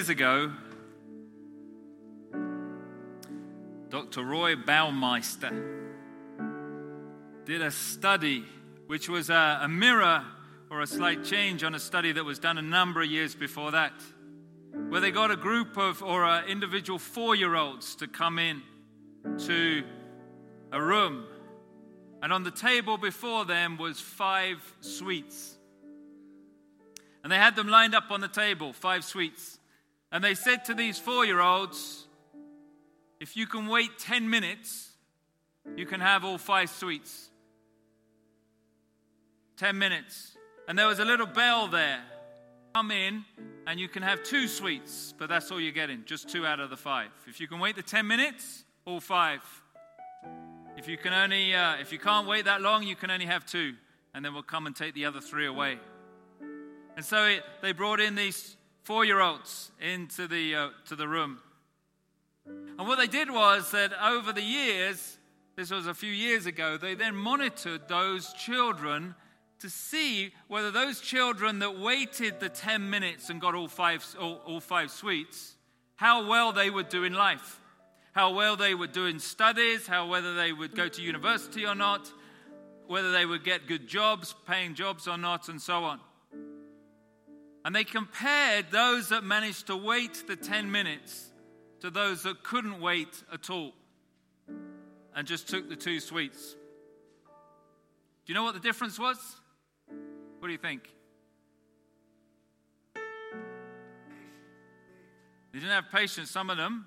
years ago, Dr. Roy Baumeister did a study which was a, a mirror or a slight change on a study that was done a number of years before that, where they got a group of or uh, individual four year olds to come in to a room, and on the table before them was five sweets. And they had them lined up on the table, five sweets. And they said to these four year olds, if you can wait 10 minutes, you can have all five sweets. 10 minutes. And there was a little bell there. Come in and you can have two sweets, but that's all you're getting, just two out of the five. If you can wait the 10 minutes, all five. If you can only, uh, if you can't wait that long, you can only have two, and then we'll come and take the other three away. And so it, they brought in these four-year-olds into the uh, to the room, and what they did was that over the years, this was a few years ago, they then monitored those children to see whether those children that waited the 10 minutes and got all five, all, all five sweets, how well they would do in life, how well they would do in studies, how whether they would go to university or not, whether they would get good jobs, paying jobs or not, and so on. And they compared those that managed to wait the 10 minutes to those that couldn't wait at all and just took the two sweets. Do you know what the difference was? What do you think? They didn't have patience, some of them.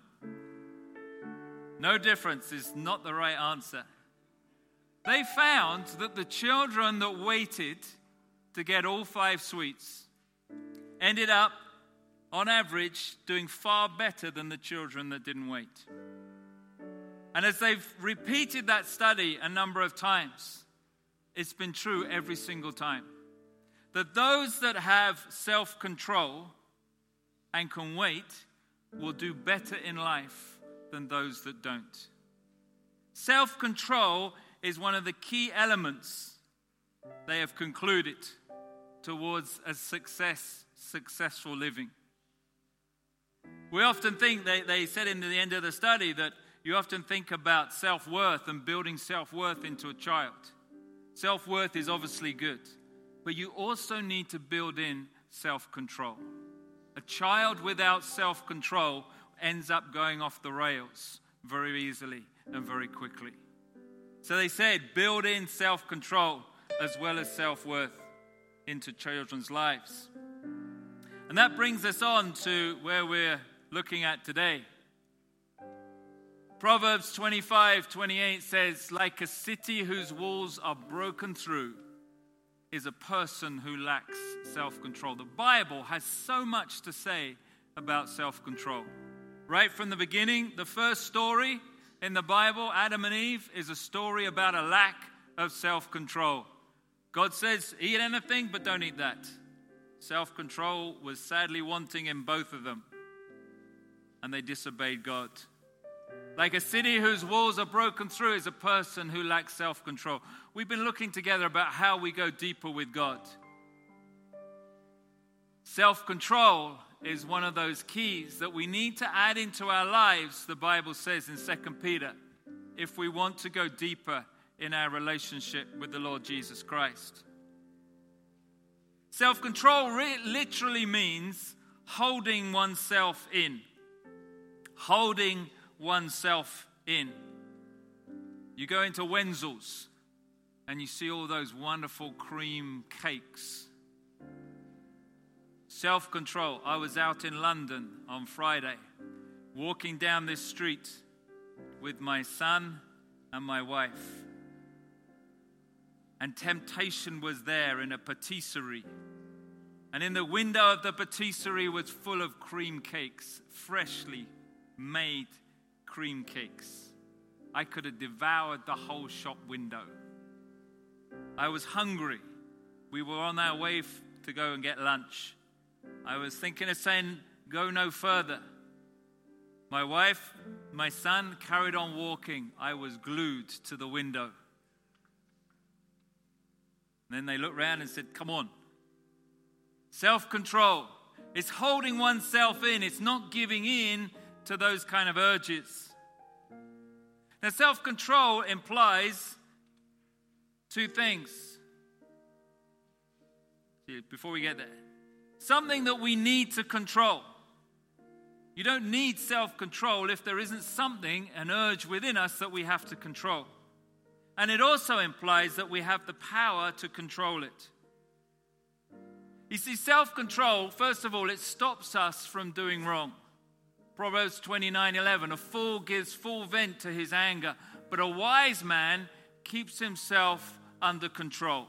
No difference is not the right answer. They found that the children that waited to get all five sweets ended up, on average, doing far better than the children that didn't wait. And as they've repeated that study a number of times, it's been true every single time that those that have self control and can wait will do better in life than those that don't. Self control is one of the key elements they have concluded towards a success, successful living. We often think, they, they said in the end of the study, that you often think about self worth and building self worth into a child. Self worth is obviously good, but you also need to build in self control. A child without self control ends up going off the rails very easily and very quickly. So they said, build in self control as well as self worth into children's lives. And that brings us on to where we're looking at today. Proverbs 25 28 says, Like a city whose walls are broken through is a person who lacks self control. The Bible has so much to say about self control. Right from the beginning, the first story in the Bible, Adam and Eve, is a story about a lack of self control. God says, Eat anything, but don't eat that. Self control was sadly wanting in both of them, and they disobeyed God. Like a city whose walls are broken through is a person who lacks self control. We've been looking together about how we go deeper with God. Self control is one of those keys that we need to add into our lives, the Bible says in 2 Peter, if we want to go deeper in our relationship with the Lord Jesus Christ. Self control re- literally means holding oneself in, holding oneself in. You go into Wenzel's and you see all those wonderful cream cakes. Self control. I was out in London on Friday, walking down this street with my son and my wife. And temptation was there in a patisserie. And in the window of the patisserie was full of cream cakes, freshly made cream cakes. I could have devoured the whole shop window. I was hungry. We were on our way f- to go and get lunch. I was thinking of saying, Go no further. My wife, my son carried on walking. I was glued to the window. And then they looked around and said, Come on. Self control. It's holding oneself in, it's not giving in to those kind of urges. Now, self control implies two things. Before we get there, something that we need to control. You don't need self control if there isn't something, an urge within us that we have to control. And it also implies that we have the power to control it. You see, self control, first of all, it stops us from doing wrong. Proverbs 29 11, a fool gives full vent to his anger, but a wise man keeps himself under control.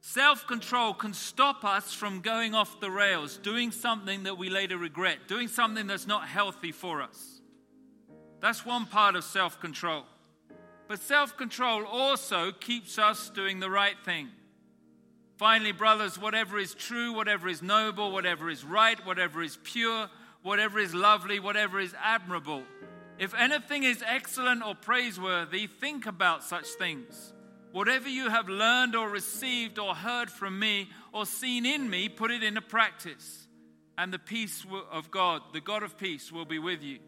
Self control can stop us from going off the rails, doing something that we later regret, doing something that's not healthy for us. That's one part of self control. But self control also keeps us doing the right thing. Finally, brothers, whatever is true, whatever is noble, whatever is right, whatever is pure, whatever is lovely, whatever is admirable, if anything is excellent or praiseworthy, think about such things. Whatever you have learned or received or heard from me or seen in me, put it into practice. And the peace of God, the God of peace, will be with you.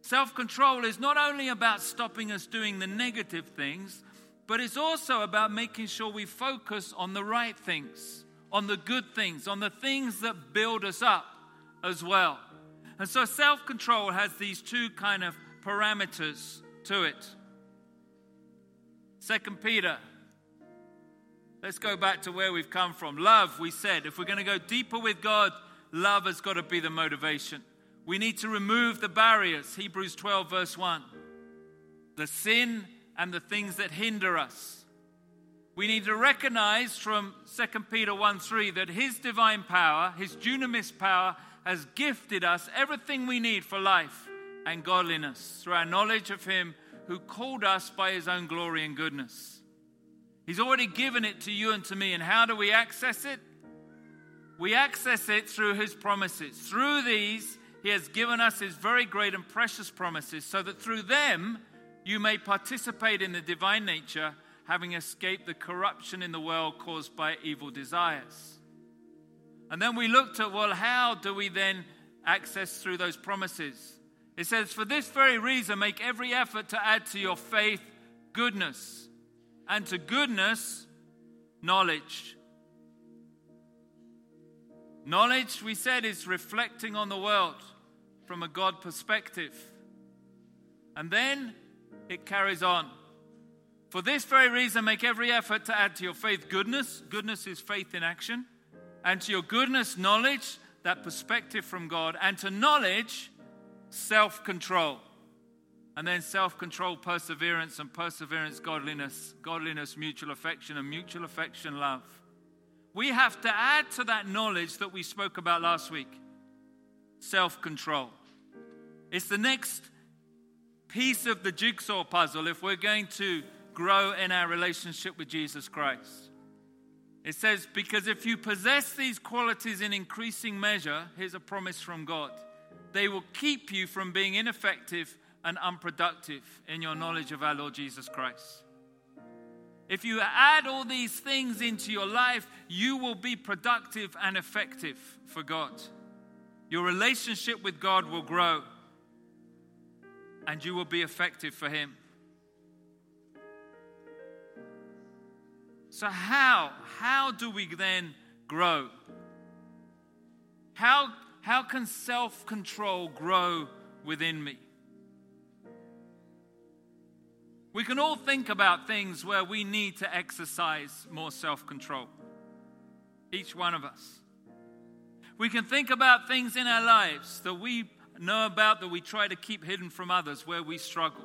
Self control is not only about stopping us doing the negative things, but it's also about making sure we focus on the right things, on the good things, on the things that build us up as well. And so self control has these two kind of parameters to it. Second Peter. Let's go back to where we've come from. Love, we said, if we're going to go deeper with God, love has got to be the motivation. We need to remove the barriers. Hebrews 12, verse 1. The sin and the things that hinder us. We need to recognize from 2 Peter 1 3 that His divine power, His dunamis power, has gifted us everything we need for life and godliness through our knowledge of Him who called us by His own glory and goodness. He's already given it to you and to me. And how do we access it? We access it through His promises. Through these, He has given us His very great and precious promises, so that through them you may participate in the divine nature, having escaped the corruption in the world caused by evil desires. And then we looked at, well, how do we then access through those promises? It says, For this very reason, make every effort to add to your faith goodness, and to goodness, knowledge. Knowledge, we said, is reflecting on the world from a God perspective. And then it carries on. For this very reason, make every effort to add to your faith goodness. Goodness is faith in action. And to your goodness, knowledge, that perspective from God. And to knowledge, self control. And then self control, perseverance, and perseverance, godliness. Godliness, mutual affection, and mutual affection, love. We have to add to that knowledge that we spoke about last week self control. It's the next piece of the jigsaw puzzle if we're going to grow in our relationship with Jesus Christ. It says, because if you possess these qualities in increasing measure, here's a promise from God, they will keep you from being ineffective and unproductive in your knowledge of our Lord Jesus Christ. If you add all these things into your life, you will be productive and effective for God. Your relationship with God will grow and you will be effective for Him. So, how? How do we then grow? How, how can self control grow within me? We can all think about things where we need to exercise more self control. Each one of us. We can think about things in our lives that we know about that we try to keep hidden from others where we struggle.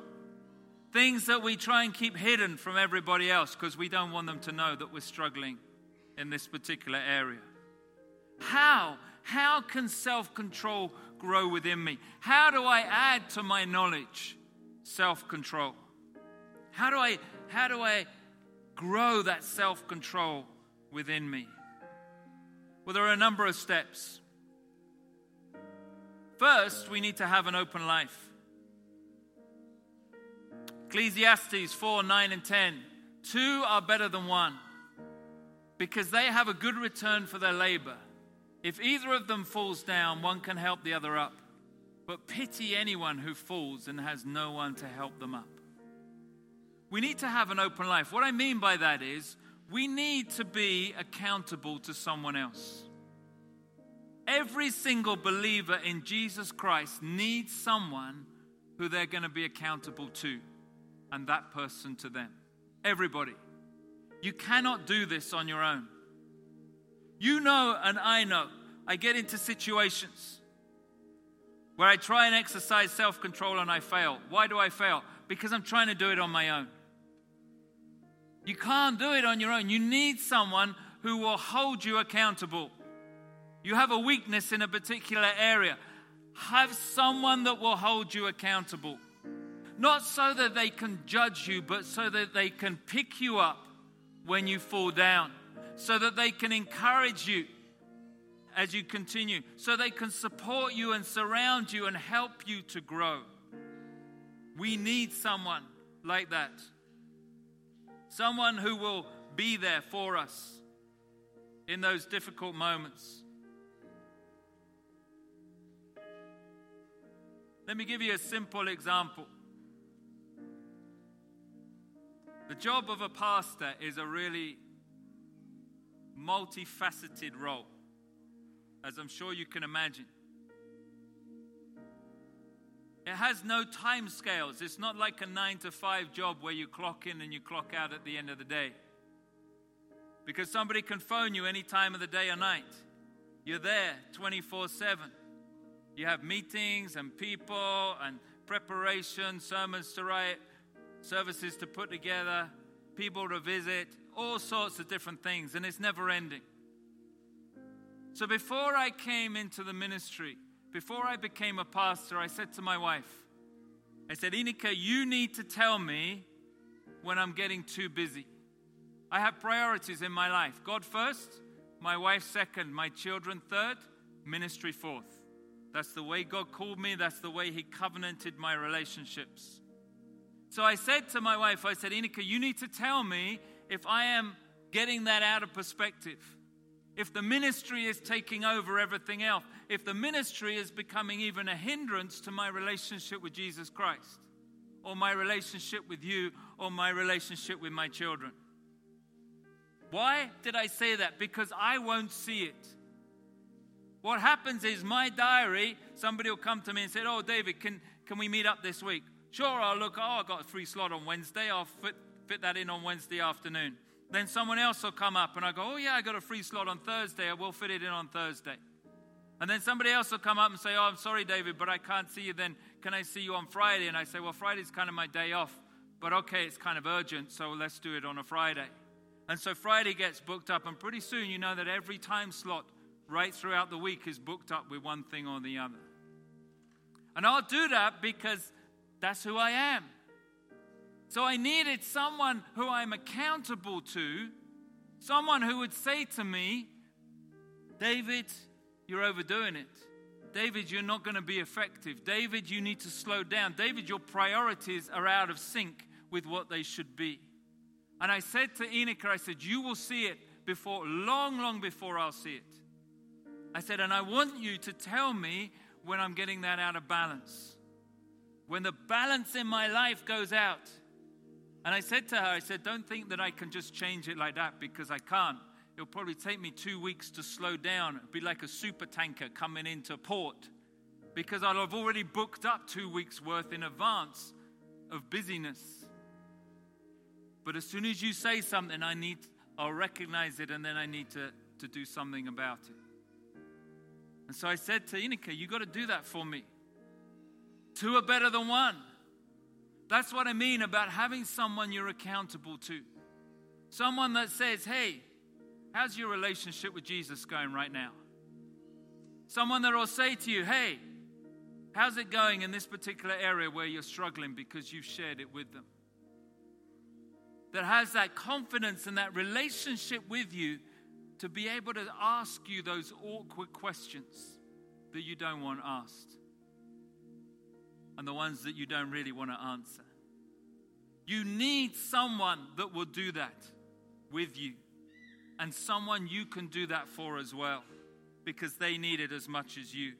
Things that we try and keep hidden from everybody else because we don't want them to know that we're struggling in this particular area. How? How can self control grow within me? How do I add to my knowledge self control? How do I how do I grow that self control within me? Well, there are a number of steps. First, we need to have an open life. Ecclesiastes 4 9 and 10. Two are better than one because they have a good return for their labor. If either of them falls down, one can help the other up. But pity anyone who falls and has no one to help them up. We need to have an open life. What I mean by that is we need to be accountable to someone else. Every single believer in Jesus Christ needs someone who they're going to be accountable to, and that person to them. Everybody. You cannot do this on your own. You know, and I know, I get into situations where I try and exercise self control and I fail. Why do I fail? Because I'm trying to do it on my own. You can't do it on your own. You need someone who will hold you accountable. You have a weakness in a particular area. Have someone that will hold you accountable. Not so that they can judge you, but so that they can pick you up when you fall down, so that they can encourage you as you continue, so they can support you and surround you and help you to grow. We need someone like that. Someone who will be there for us in those difficult moments. Let me give you a simple example. The job of a pastor is a really multifaceted role, as I'm sure you can imagine. It has no time scales. It's not like a nine to five job where you clock in and you clock out at the end of the day. Because somebody can phone you any time of the day or night. You're there 24 7. You have meetings and people and preparation, sermons to write, services to put together, people to visit, all sorts of different things, and it's never ending. So before I came into the ministry, before I became a pastor, I said to my wife, I said, Inika, you need to tell me when I'm getting too busy. I have priorities in my life God first, my wife second, my children third, ministry fourth. That's the way God called me, that's the way He covenanted my relationships. So I said to my wife, I said, Inika, you need to tell me if I am getting that out of perspective. If the ministry is taking over everything else, if the ministry is becoming even a hindrance to my relationship with Jesus Christ, or my relationship with you, or my relationship with my children. Why did I say that? Because I won't see it. What happens is my diary, somebody will come to me and say, Oh, David, can, can we meet up this week? Sure, I'll look, oh, I've got a free slot on Wednesday. I'll fit, fit that in on Wednesday afternoon. Then someone else will come up and I go, oh, yeah, I got a free slot on Thursday. I will fit it in on Thursday. And then somebody else will come up and say, oh, I'm sorry, David, but I can't see you then. Can I see you on Friday? And I say, well, Friday's kind of my day off. But okay, it's kind of urgent, so let's do it on a Friday. And so Friday gets booked up, and pretty soon you know that every time slot right throughout the week is booked up with one thing or the other. And I'll do that because that's who I am. So I needed someone who I'm accountable to, someone who would say to me, David, you're overdoing it. David, you're not going to be effective. David, you need to slow down. David, your priorities are out of sync with what they should be. And I said to Inika, I said, You will see it before, long, long before I'll see it. I said, And I want you to tell me when I'm getting that out of balance when the balance in my life goes out. And I said to her, I said, don't think that I can just change it like that because I can't. It'll probably take me two weeks to slow down. It'll be like a super tanker coming into port because I'll have already booked up two weeks' worth in advance of busyness. But as soon as you say something, I need, I'll recognize it and then I need to, to do something about it. And so I said to Inika, you got to do that for me. Two are better than one. That's what I mean about having someone you're accountable to. Someone that says, hey, how's your relationship with Jesus going right now? Someone that will say to you, hey, how's it going in this particular area where you're struggling because you've shared it with them? That has that confidence and that relationship with you to be able to ask you those awkward questions that you don't want asked and the ones that you don't really want to answer. You need someone that will do that with you. and someone you can do that for as well because they need it as much as you.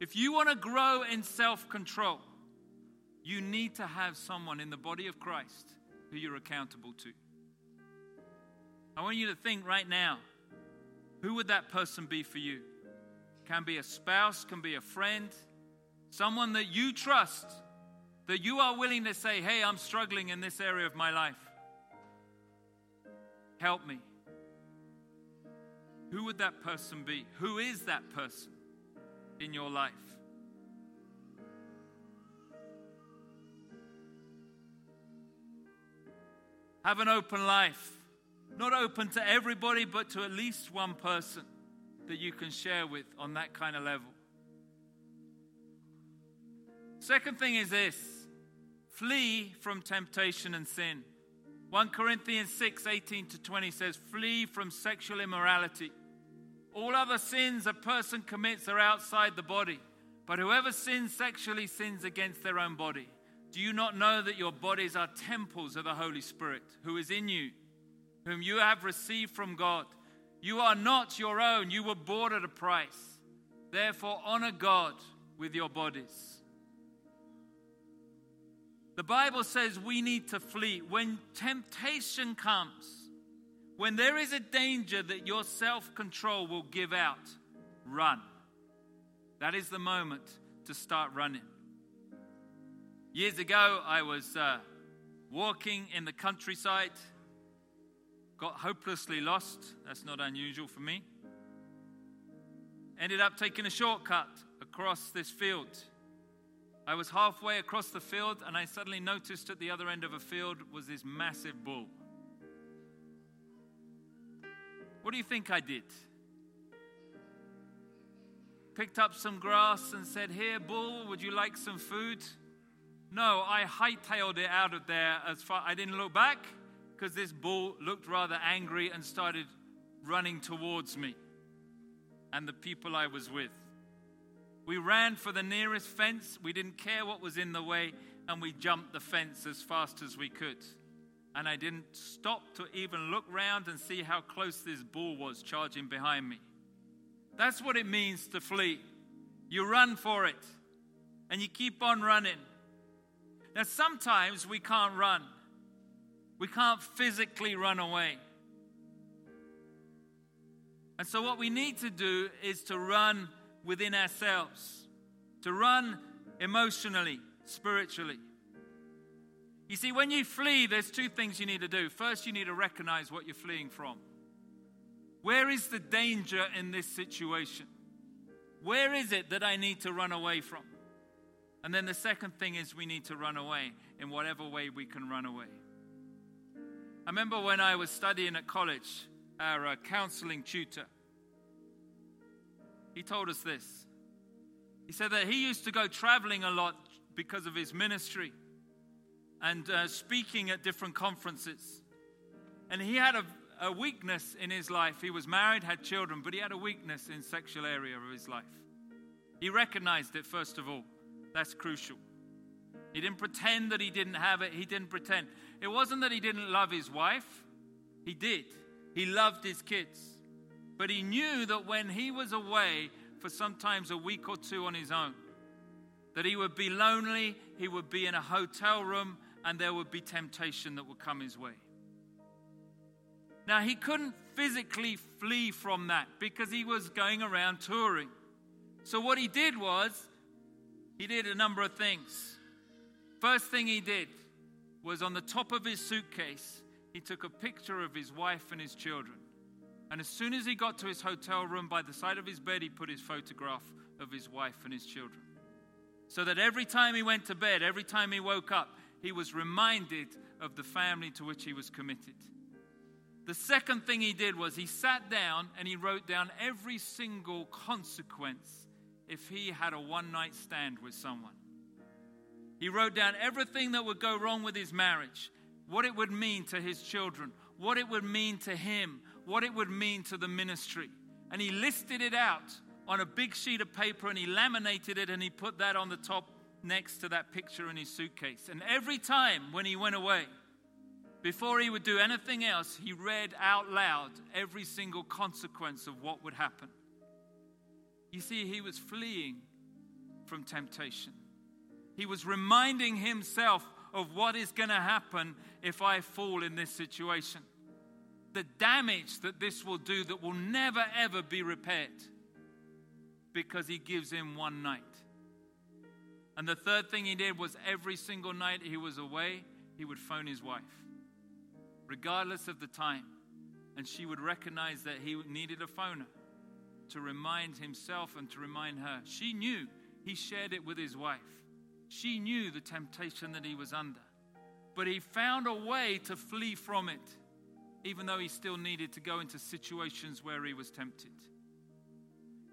If you want to grow in self control, you need to have someone in the body of Christ who you're accountable to. I want you to think right now who would that person be for you? Can be a spouse, can be a friend, someone that you trust, that you are willing to say, Hey, I'm struggling in this area of my life. Help me. Who would that person be? Who is that person in your life? Have an open life. Not open to everybody, but to at least one person that you can share with on that kind of level. Second thing is this flee from temptation and sin. 1 Corinthians 6 18 to 20 says, Flee from sexual immorality. All other sins a person commits are outside the body, but whoever sins sexually sins against their own body. Do you not know that your bodies are temples of the Holy Spirit who is in you, whom you have received from God? You are not your own, you were bought at a price. Therefore, honor God with your bodies. The Bible says we need to flee. When temptation comes, when there is a danger that your self control will give out, run. That is the moment to start running. Years ago, I was uh, walking in the countryside, got hopelessly lost. That's not unusual for me. Ended up taking a shortcut across this field. I was halfway across the field, and I suddenly noticed at the other end of a field was this massive bull. What do you think I did? Picked up some grass and said, Here, bull, would you like some food? No, I hightailed it out of there as far I didn't look back because this bull looked rather angry and started running towards me and the people I was with. We ran for the nearest fence. We didn't care what was in the way, and we jumped the fence as fast as we could. And I didn't stop to even look round and see how close this bull was charging behind me. That's what it means to flee. You run for it, and you keep on running. Now, sometimes we can't run, we can't physically run away. And so, what we need to do is to run within ourselves, to run emotionally, spiritually. You see, when you flee, there's two things you need to do. First, you need to recognize what you're fleeing from. Where is the danger in this situation? Where is it that I need to run away from? And then the second thing is we need to run away in whatever way we can run away. I remember when I was studying at college, our uh, counseling tutor, he told us this. He said that he used to go traveling a lot because of his ministry and uh, speaking at different conferences. And he had a, a weakness in his life. He was married, had children, but he had a weakness in sexual area of his life. He recognized it first of all. That's crucial. He didn't pretend that he didn't have it. He didn't pretend. It wasn't that he didn't love his wife, he did. He loved his kids. But he knew that when he was away for sometimes a week or two on his own, that he would be lonely, he would be in a hotel room, and there would be temptation that would come his way. Now, he couldn't physically flee from that because he was going around touring. So, what he did was he did a number of things. First thing he did was on the top of his suitcase, he took a picture of his wife and his children. And as soon as he got to his hotel room, by the side of his bed, he put his photograph of his wife and his children. So that every time he went to bed, every time he woke up, he was reminded of the family to which he was committed. The second thing he did was he sat down and he wrote down every single consequence if he had a one night stand with someone. He wrote down everything that would go wrong with his marriage, what it would mean to his children, what it would mean to him, what it would mean to the ministry. And he listed it out on a big sheet of paper and he laminated it and he put that on the top next to that picture in his suitcase. And every time when he went away, before he would do anything else, he read out loud every single consequence of what would happen. You see, he was fleeing from temptation. He was reminding himself of what is going to happen if I fall in this situation. The damage that this will do that will never ever be repaired because he gives him one night. And the third thing he did was every single night he was away, he would phone his wife, regardless of the time. And she would recognize that he needed a phoner to remind himself and to remind her. She knew he shared it with his wife. She knew the temptation that he was under. But he found a way to flee from it, even though he still needed to go into situations where he was tempted.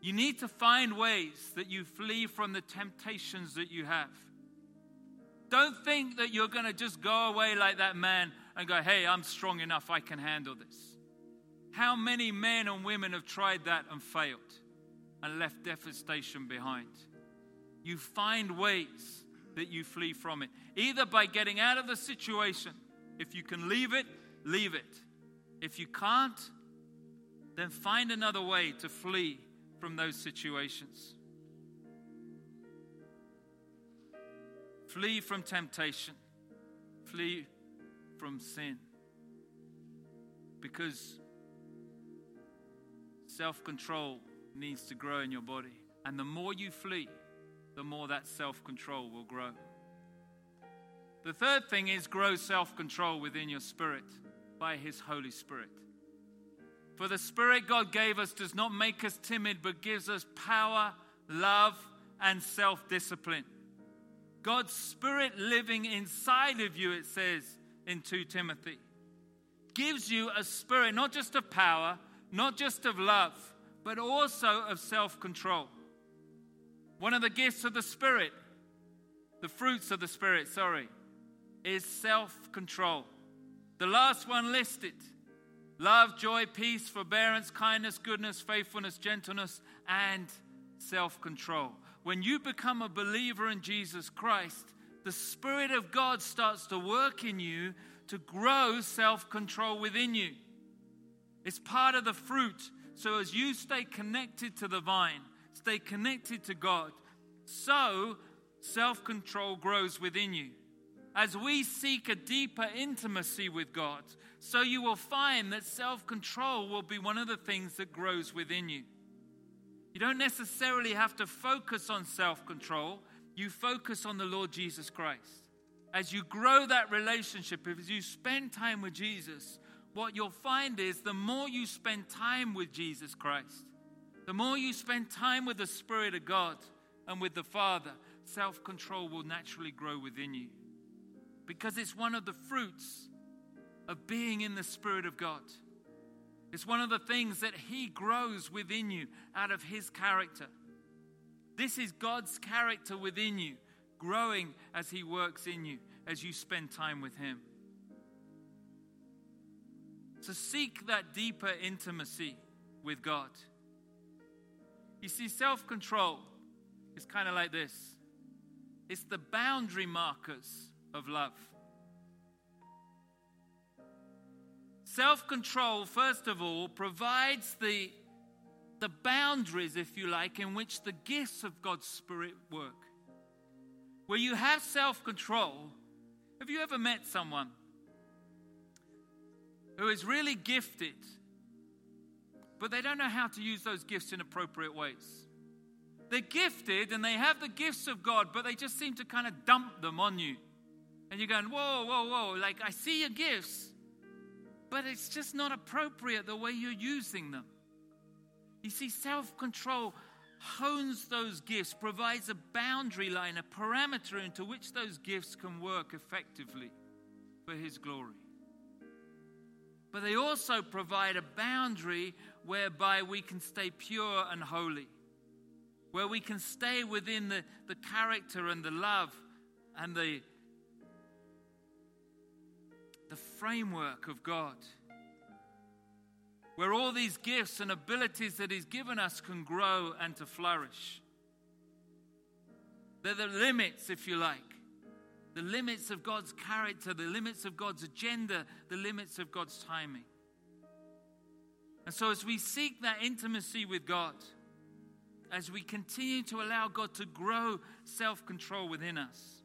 You need to find ways that you flee from the temptations that you have. Don't think that you're going to just go away like that man and go, hey, I'm strong enough, I can handle this. How many men and women have tried that and failed and left devastation behind? You find ways that you flee from it, either by getting out of the situation. If you can leave it, leave it. If you can't, then find another way to flee from those situations. Flee from temptation. Flee from sin. Because self control needs to grow in your body. And the more you flee, the more that self control will grow. The third thing is grow self control within your spirit by His Holy Spirit. For the Spirit God gave us does not make us timid, but gives us power, love, and self discipline. God's Spirit living inside of you, it says in 2 Timothy, gives you a spirit not just of power, not just of love, but also of self control. One of the gifts of the Spirit, the fruits of the Spirit, sorry, is self control. The last one listed love, joy, peace, forbearance, kindness, goodness, faithfulness, gentleness, and self control. When you become a believer in Jesus Christ, the Spirit of God starts to work in you to grow self control within you. It's part of the fruit. So as you stay connected to the vine, stay connected to God, so self control grows within you. As we seek a deeper intimacy with God, so you will find that self control will be one of the things that grows within you. You don't necessarily have to focus on self control, you focus on the Lord Jesus Christ. As you grow that relationship, as you spend time with Jesus, what you'll find is the more you spend time with Jesus Christ, the more you spend time with the Spirit of God and with the Father, self control will naturally grow within you. Because it's one of the fruits of being in the Spirit of God. It's one of the things that He grows within you out of His character. This is God's character within you, growing as He works in you, as you spend time with Him. So seek that deeper intimacy with God. You see, self control is kind of like this it's the boundary markers of love. Self control, first of all, provides the, the boundaries, if you like, in which the gifts of God's Spirit work. Where you have self control, have you ever met someone who is really gifted, but they don't know how to use those gifts in appropriate ways? They're gifted and they have the gifts of God, but they just seem to kind of dump them on you. And you're going, whoa, whoa, whoa, like I see your gifts, but it's just not appropriate the way you're using them. You see, self control hones those gifts, provides a boundary line, a parameter into which those gifts can work effectively for His glory. But they also provide a boundary whereby we can stay pure and holy, where we can stay within the, the character and the love and the framework of God, where all these gifts and abilities that He's given us can grow and to flourish. They're the limits, if you like, the limits of God's character, the limits of God's agenda, the limits of God's timing. And so, as we seek that intimacy with God, as we continue to allow God to grow self control within us,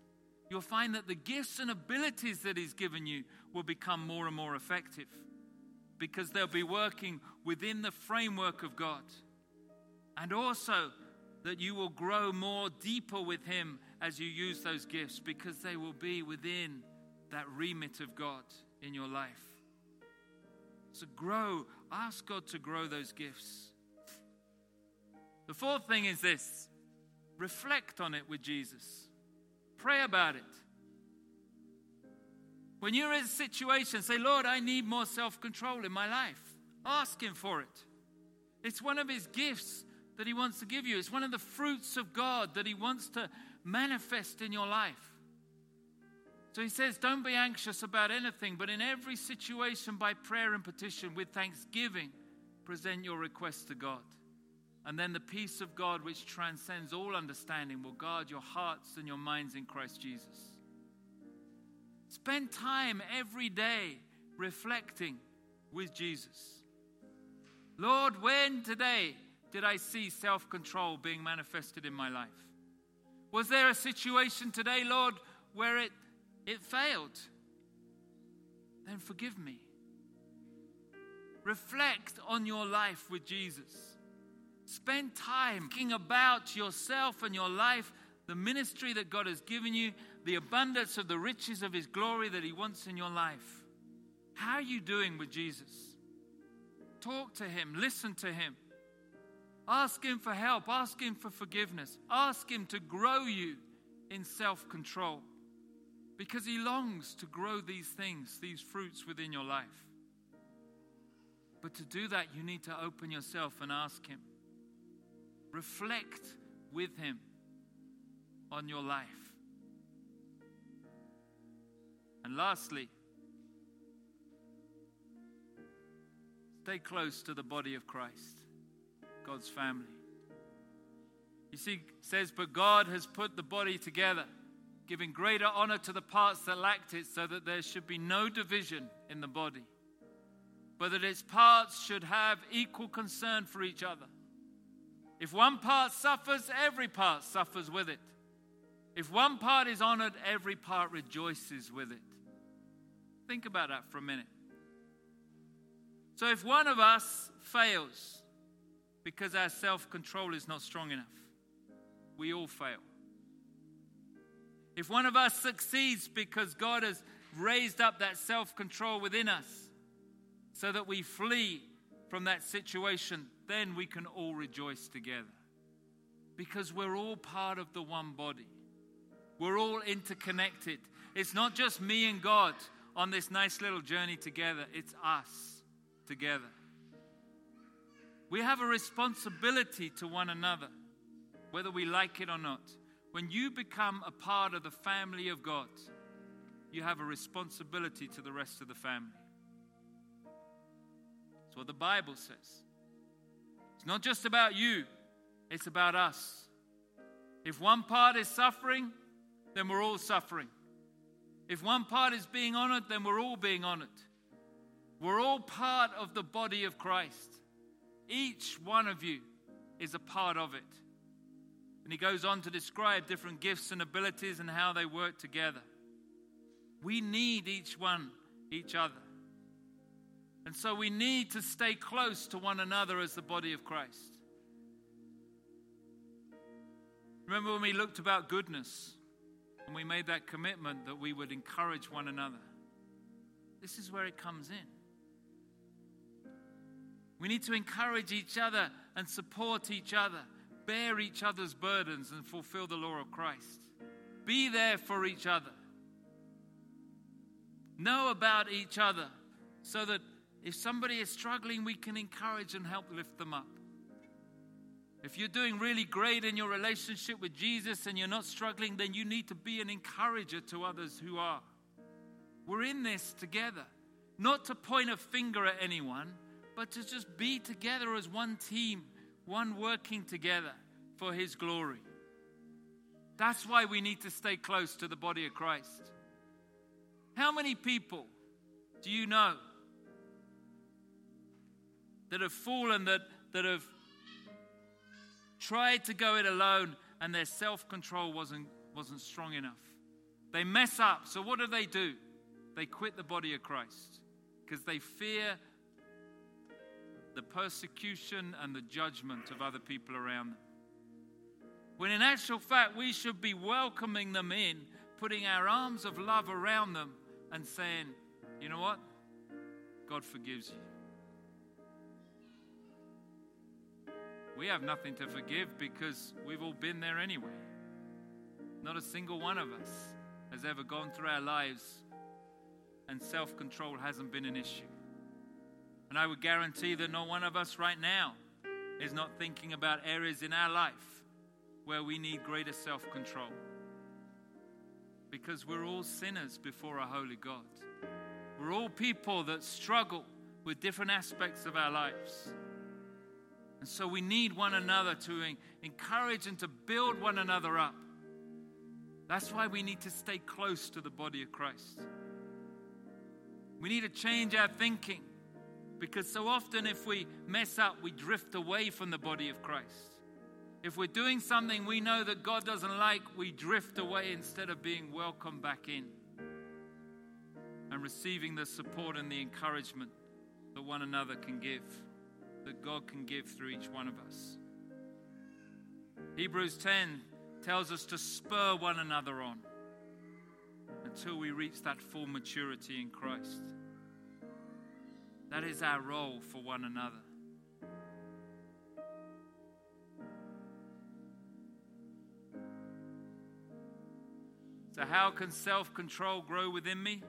you'll find that the gifts and abilities that He's given you will become more and more effective because they'll be working within the framework of God. And also that you will grow more deeper with Him as you use those gifts because they will be within that remit of God in your life. So grow, ask God to grow those gifts. The fourth thing is this reflect on it with Jesus, pray about it. When you're in a situation, say, Lord, I need more self control in my life. Ask Him for it. It's one of His gifts that He wants to give you, it's one of the fruits of God that He wants to manifest in your life. So He says, Don't be anxious about anything, but in every situation, by prayer and petition, with thanksgiving, present your requests to God. And then the peace of God, which transcends all understanding, will guard your hearts and your minds in Christ Jesus. Spend time every day reflecting with Jesus. Lord, when today did I see self control being manifested in my life? Was there a situation today, Lord, where it, it failed? Then forgive me. Reflect on your life with Jesus. Spend time thinking about yourself and your life, the ministry that God has given you, the abundance of the riches of His glory that He wants in your life. How are you doing with Jesus? Talk to Him, listen to Him. Ask Him for help, ask Him for forgiveness, ask Him to grow you in self control because He longs to grow these things, these fruits within your life. But to do that, you need to open yourself and ask Him. Reflect with Him on your life. And lastly, stay close to the body of Christ, God's family. You see, it says, but God has put the body together, giving greater honor to the parts that lacked it, so that there should be no division in the body, but that its parts should have equal concern for each other. If one part suffers, every part suffers with it. If one part is honored, every part rejoices with it. Think about that for a minute. So, if one of us fails because our self control is not strong enough, we all fail. If one of us succeeds because God has raised up that self control within us so that we flee from that situation, then we can all rejoice together. Because we're all part of the one body, we're all interconnected. It's not just me and God on this nice little journey together, it's us together. We have a responsibility to one another, whether we like it or not. When you become a part of the family of God, you have a responsibility to the rest of the family. That's what the Bible says. It's not just about you, it's about us. If one part is suffering, then we're all suffering. If one part is being honored, then we're all being honored. We're all part of the body of Christ. Each one of you is a part of it. And he goes on to describe different gifts and abilities and how they work together. We need each one, each other. And so we need to stay close to one another as the body of Christ. Remember when we looked about goodness and we made that commitment that we would encourage one another? This is where it comes in. We need to encourage each other and support each other, bear each other's burdens, and fulfill the law of Christ. Be there for each other. Know about each other so that if somebody is struggling, we can encourage and help lift them up. If you're doing really great in your relationship with Jesus and you're not struggling, then you need to be an encourager to others who are. We're in this together, not to point a finger at anyone, but to just be together as one team, one working together for His glory. That's why we need to stay close to the body of Christ. How many people do you know that have fallen, that, that have tried to go it alone, and their self control wasn't, wasn't strong enough? They mess up. So, what do they do? They quit the body of Christ because they fear the persecution and the judgment of other people around them. When in actual fact, we should be welcoming them in, putting our arms of love around them, and saying, You know what? God forgives you. We have nothing to forgive because we've all been there anyway. Not a single one of us has ever gone through our lives and self control hasn't been an issue. And I would guarantee that not one of us right now is not thinking about areas in our life where we need greater self control. Because we're all sinners before a holy God. We're all people that struggle with different aspects of our lives. And so we need one another to encourage and to build one another up. That's why we need to stay close to the body of Christ. We need to change our thinking because so often, if we mess up, we drift away from the body of Christ. If we're doing something we know that God doesn't like, we drift away instead of being welcomed back in and receiving the support and the encouragement that one another can give, that God can give through each one of us. Hebrews 10 tells us to spur one another on until we reach that full maturity in Christ. That is our role for one another. So, how can self control grow within me?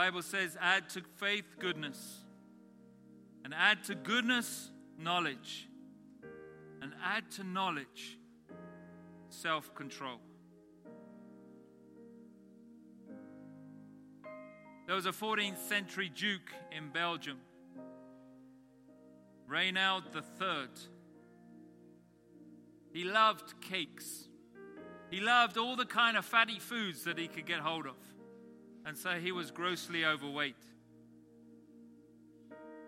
Bible says, add to faith goodness, and add to goodness knowledge, and add to knowledge self control. There was a 14th century duke in Belgium, Reinoud III. He loved cakes. He loved all the kind of fatty foods that he could get hold of. And so he was grossly overweight.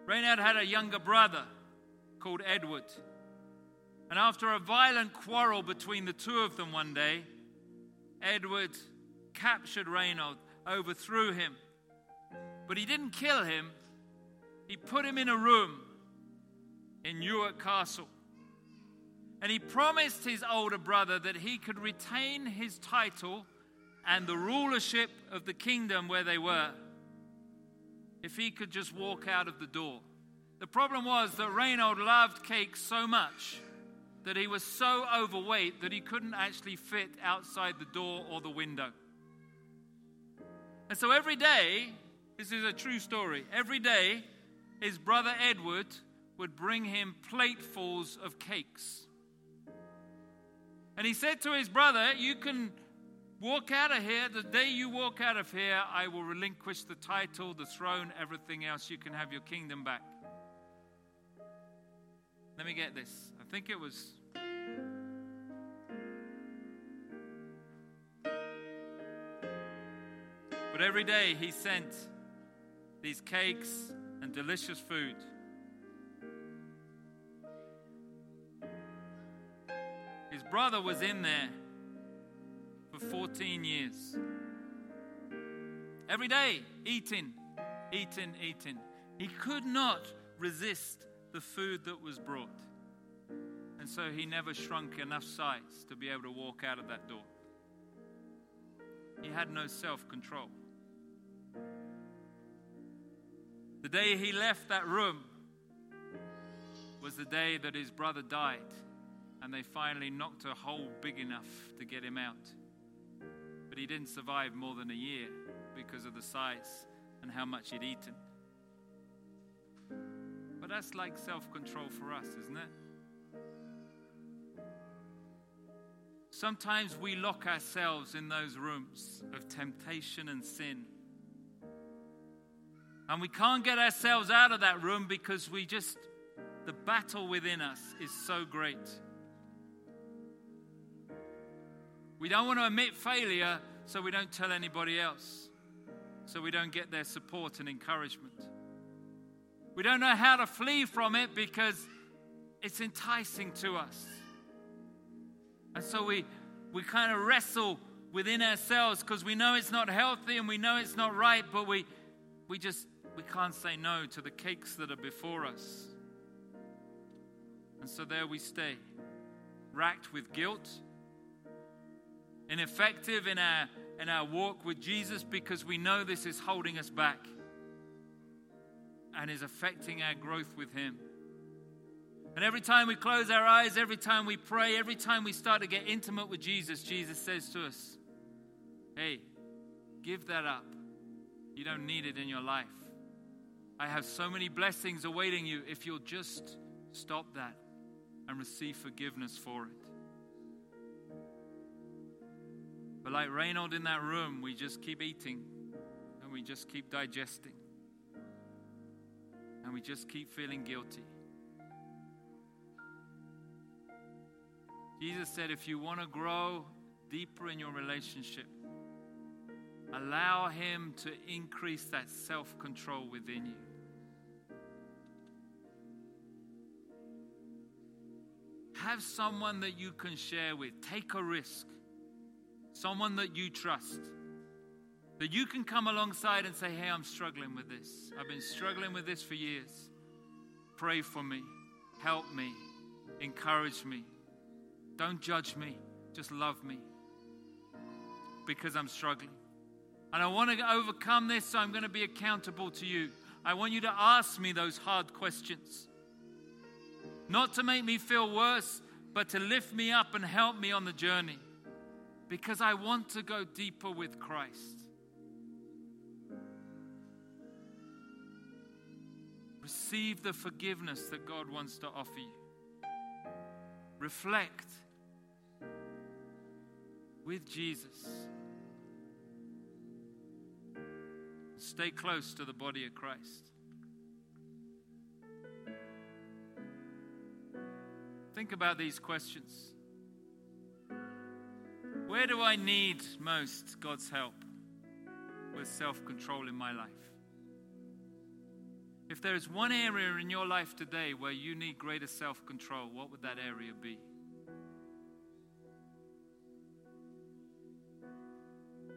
Reinoud had a younger brother called Edward. And after a violent quarrel between the two of them one day, Edward captured Reinoud, overthrew him. But he didn't kill him, he put him in a room in Newark Castle. And he promised his older brother that he could retain his title and the rulership of the kingdom where they were if he could just walk out of the door. The problem was that Reinoud loved cake so much that he was so overweight that he couldn't actually fit outside the door or the window. And so every day, this is a true story, every day his brother Edward would bring him platefuls of cakes. And he said to his brother, You can walk out of here. The day you walk out of here, I will relinquish the title, the throne, everything else. You can have your kingdom back. Let me get this. I think it was. But every day he sent these cakes and delicious food. His brother was in there 14 years. Every day, eating, eating, eating. He could not resist the food that was brought. And so he never shrunk enough size to be able to walk out of that door. He had no self control. The day he left that room was the day that his brother died, and they finally knocked a hole big enough to get him out. But he didn't survive more than a year because of the size and how much he'd eaten. But that's like self control for us, isn't it? Sometimes we lock ourselves in those rooms of temptation and sin. And we can't get ourselves out of that room because we just, the battle within us is so great. We don't want to admit failure so we don't tell anybody else, so we don't get their support and encouragement. We don't know how to flee from it because it's enticing to us. And so we, we kind of wrestle within ourselves because we know it's not healthy and we know it's not right, but we, we just we can't say no to the cakes that are before us. And so there we stay, racked with guilt, ineffective in our, in our walk with Jesus because we know this is holding us back and is affecting our growth with Him. And every time we close our eyes, every time we pray, every time we start to get intimate with Jesus, Jesus says to us, Hey, give that up. You don't need it in your life. I have so many blessings awaiting you if you'll just stop that and receive forgiveness for it. But like Reinoud in that room, we just keep eating and we just keep digesting and we just keep feeling guilty. Jesus said, if you want to grow deeper in your relationship, allow Him to increase that self control within you. Have someone that you can share with. Take a risk. Someone that you trust. That you can come alongside and say, Hey, I'm struggling with this. I've been struggling with this for years. Pray for me. Help me. Encourage me. Don't judge me. Just love me. Because I'm struggling. And I want to overcome this, so I'm going to be accountable to you. I want you to ask me those hard questions. Not to make me feel worse, but to lift me up and help me on the journey. Because I want to go deeper with Christ. Receive the forgiveness that God wants to offer you. Reflect with Jesus. Stay close to the body of Christ. Think about these questions. Where do I need most God's help with self control in my life? If there is one area in your life today where you need greater self control, what would that area be?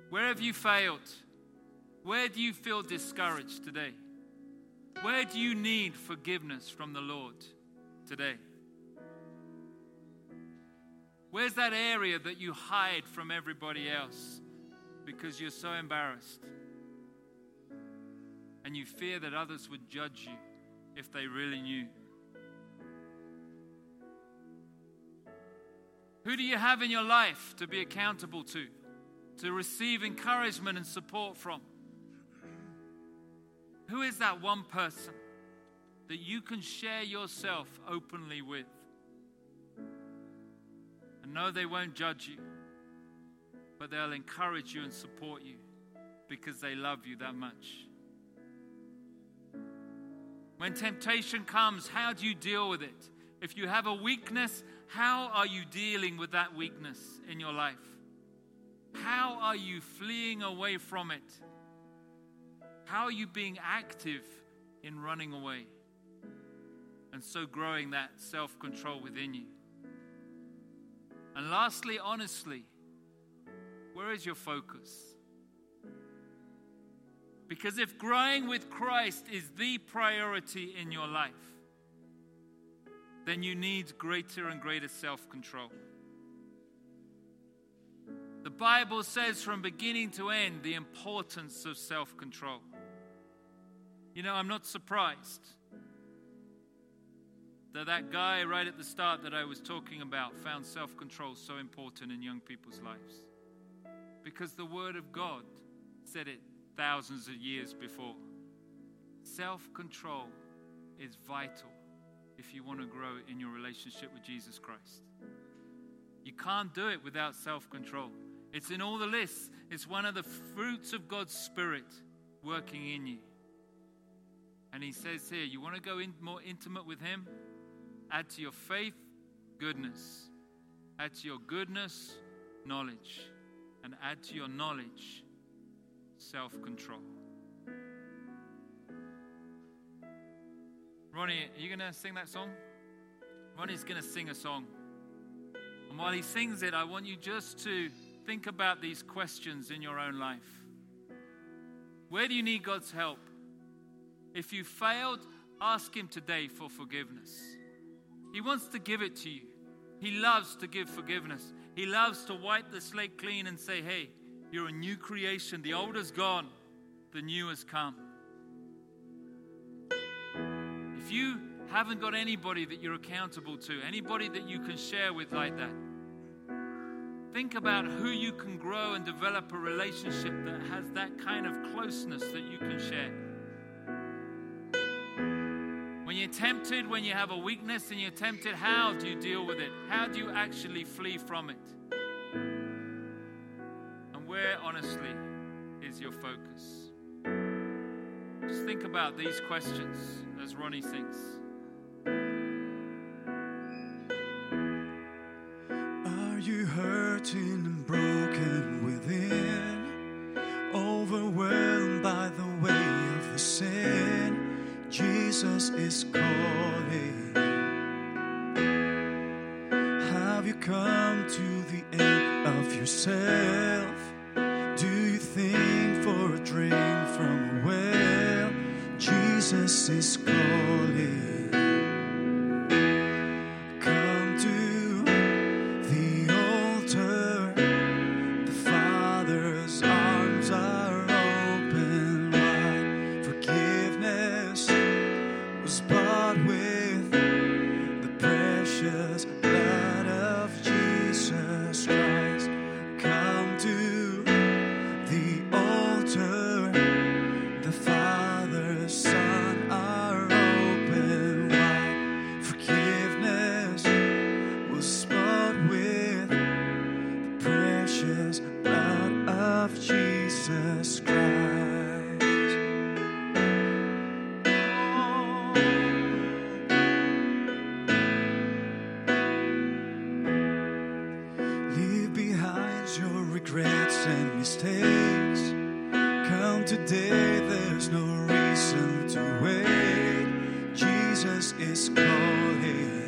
Where have you failed? Where do you feel discouraged today? Where do you need forgiveness from the Lord today? Where's that area that you hide from everybody else because you're so embarrassed? And you fear that others would judge you if they really knew. Who do you have in your life to be accountable to, to receive encouragement and support from? Who is that one person that you can share yourself openly with? And no, they won't judge you, but they'll encourage you and support you because they love you that much. When temptation comes, how do you deal with it? If you have a weakness, how are you dealing with that weakness in your life? How are you fleeing away from it? How are you being active in running away? And so growing that self control within you. And lastly, honestly, where is your focus? Because if growing with Christ is the priority in your life, then you need greater and greater self control. The Bible says from beginning to end the importance of self control. You know, I'm not surprised that that guy right at the start that I was talking about found self control so important in young people's lives. Because the Word of God said it thousands of years before. Self control is vital if you want to grow in your relationship with Jesus Christ. You can't do it without self control. It's in all the lists, it's one of the fruits of God's Spirit working in you. And he says here, you want to go in more intimate with him? Add to your faith goodness. Add to your goodness knowledge. And add to your knowledge self control. Ronnie, are you going to sing that song? Ronnie's going to sing a song. And while he sings it, I want you just to think about these questions in your own life. Where do you need God's help? If you failed, ask Him today for forgiveness. He wants to give it to you. He loves to give forgiveness. He loves to wipe the slate clean and say, Hey, you're a new creation. The old is gone, the new has come. If you haven't got anybody that you're accountable to, anybody that you can share with like that, think about who you can grow and develop a relationship that has that kind of closeness that you can share. You're tempted, when you have a weakness and you're tempted, how do you deal with it? How do you actually flee from it? And where, honestly, is your focus? Just think about these questions as Ronnie sings. Regrets and mistakes. Come today, there's no reason to wait. Jesus is calling.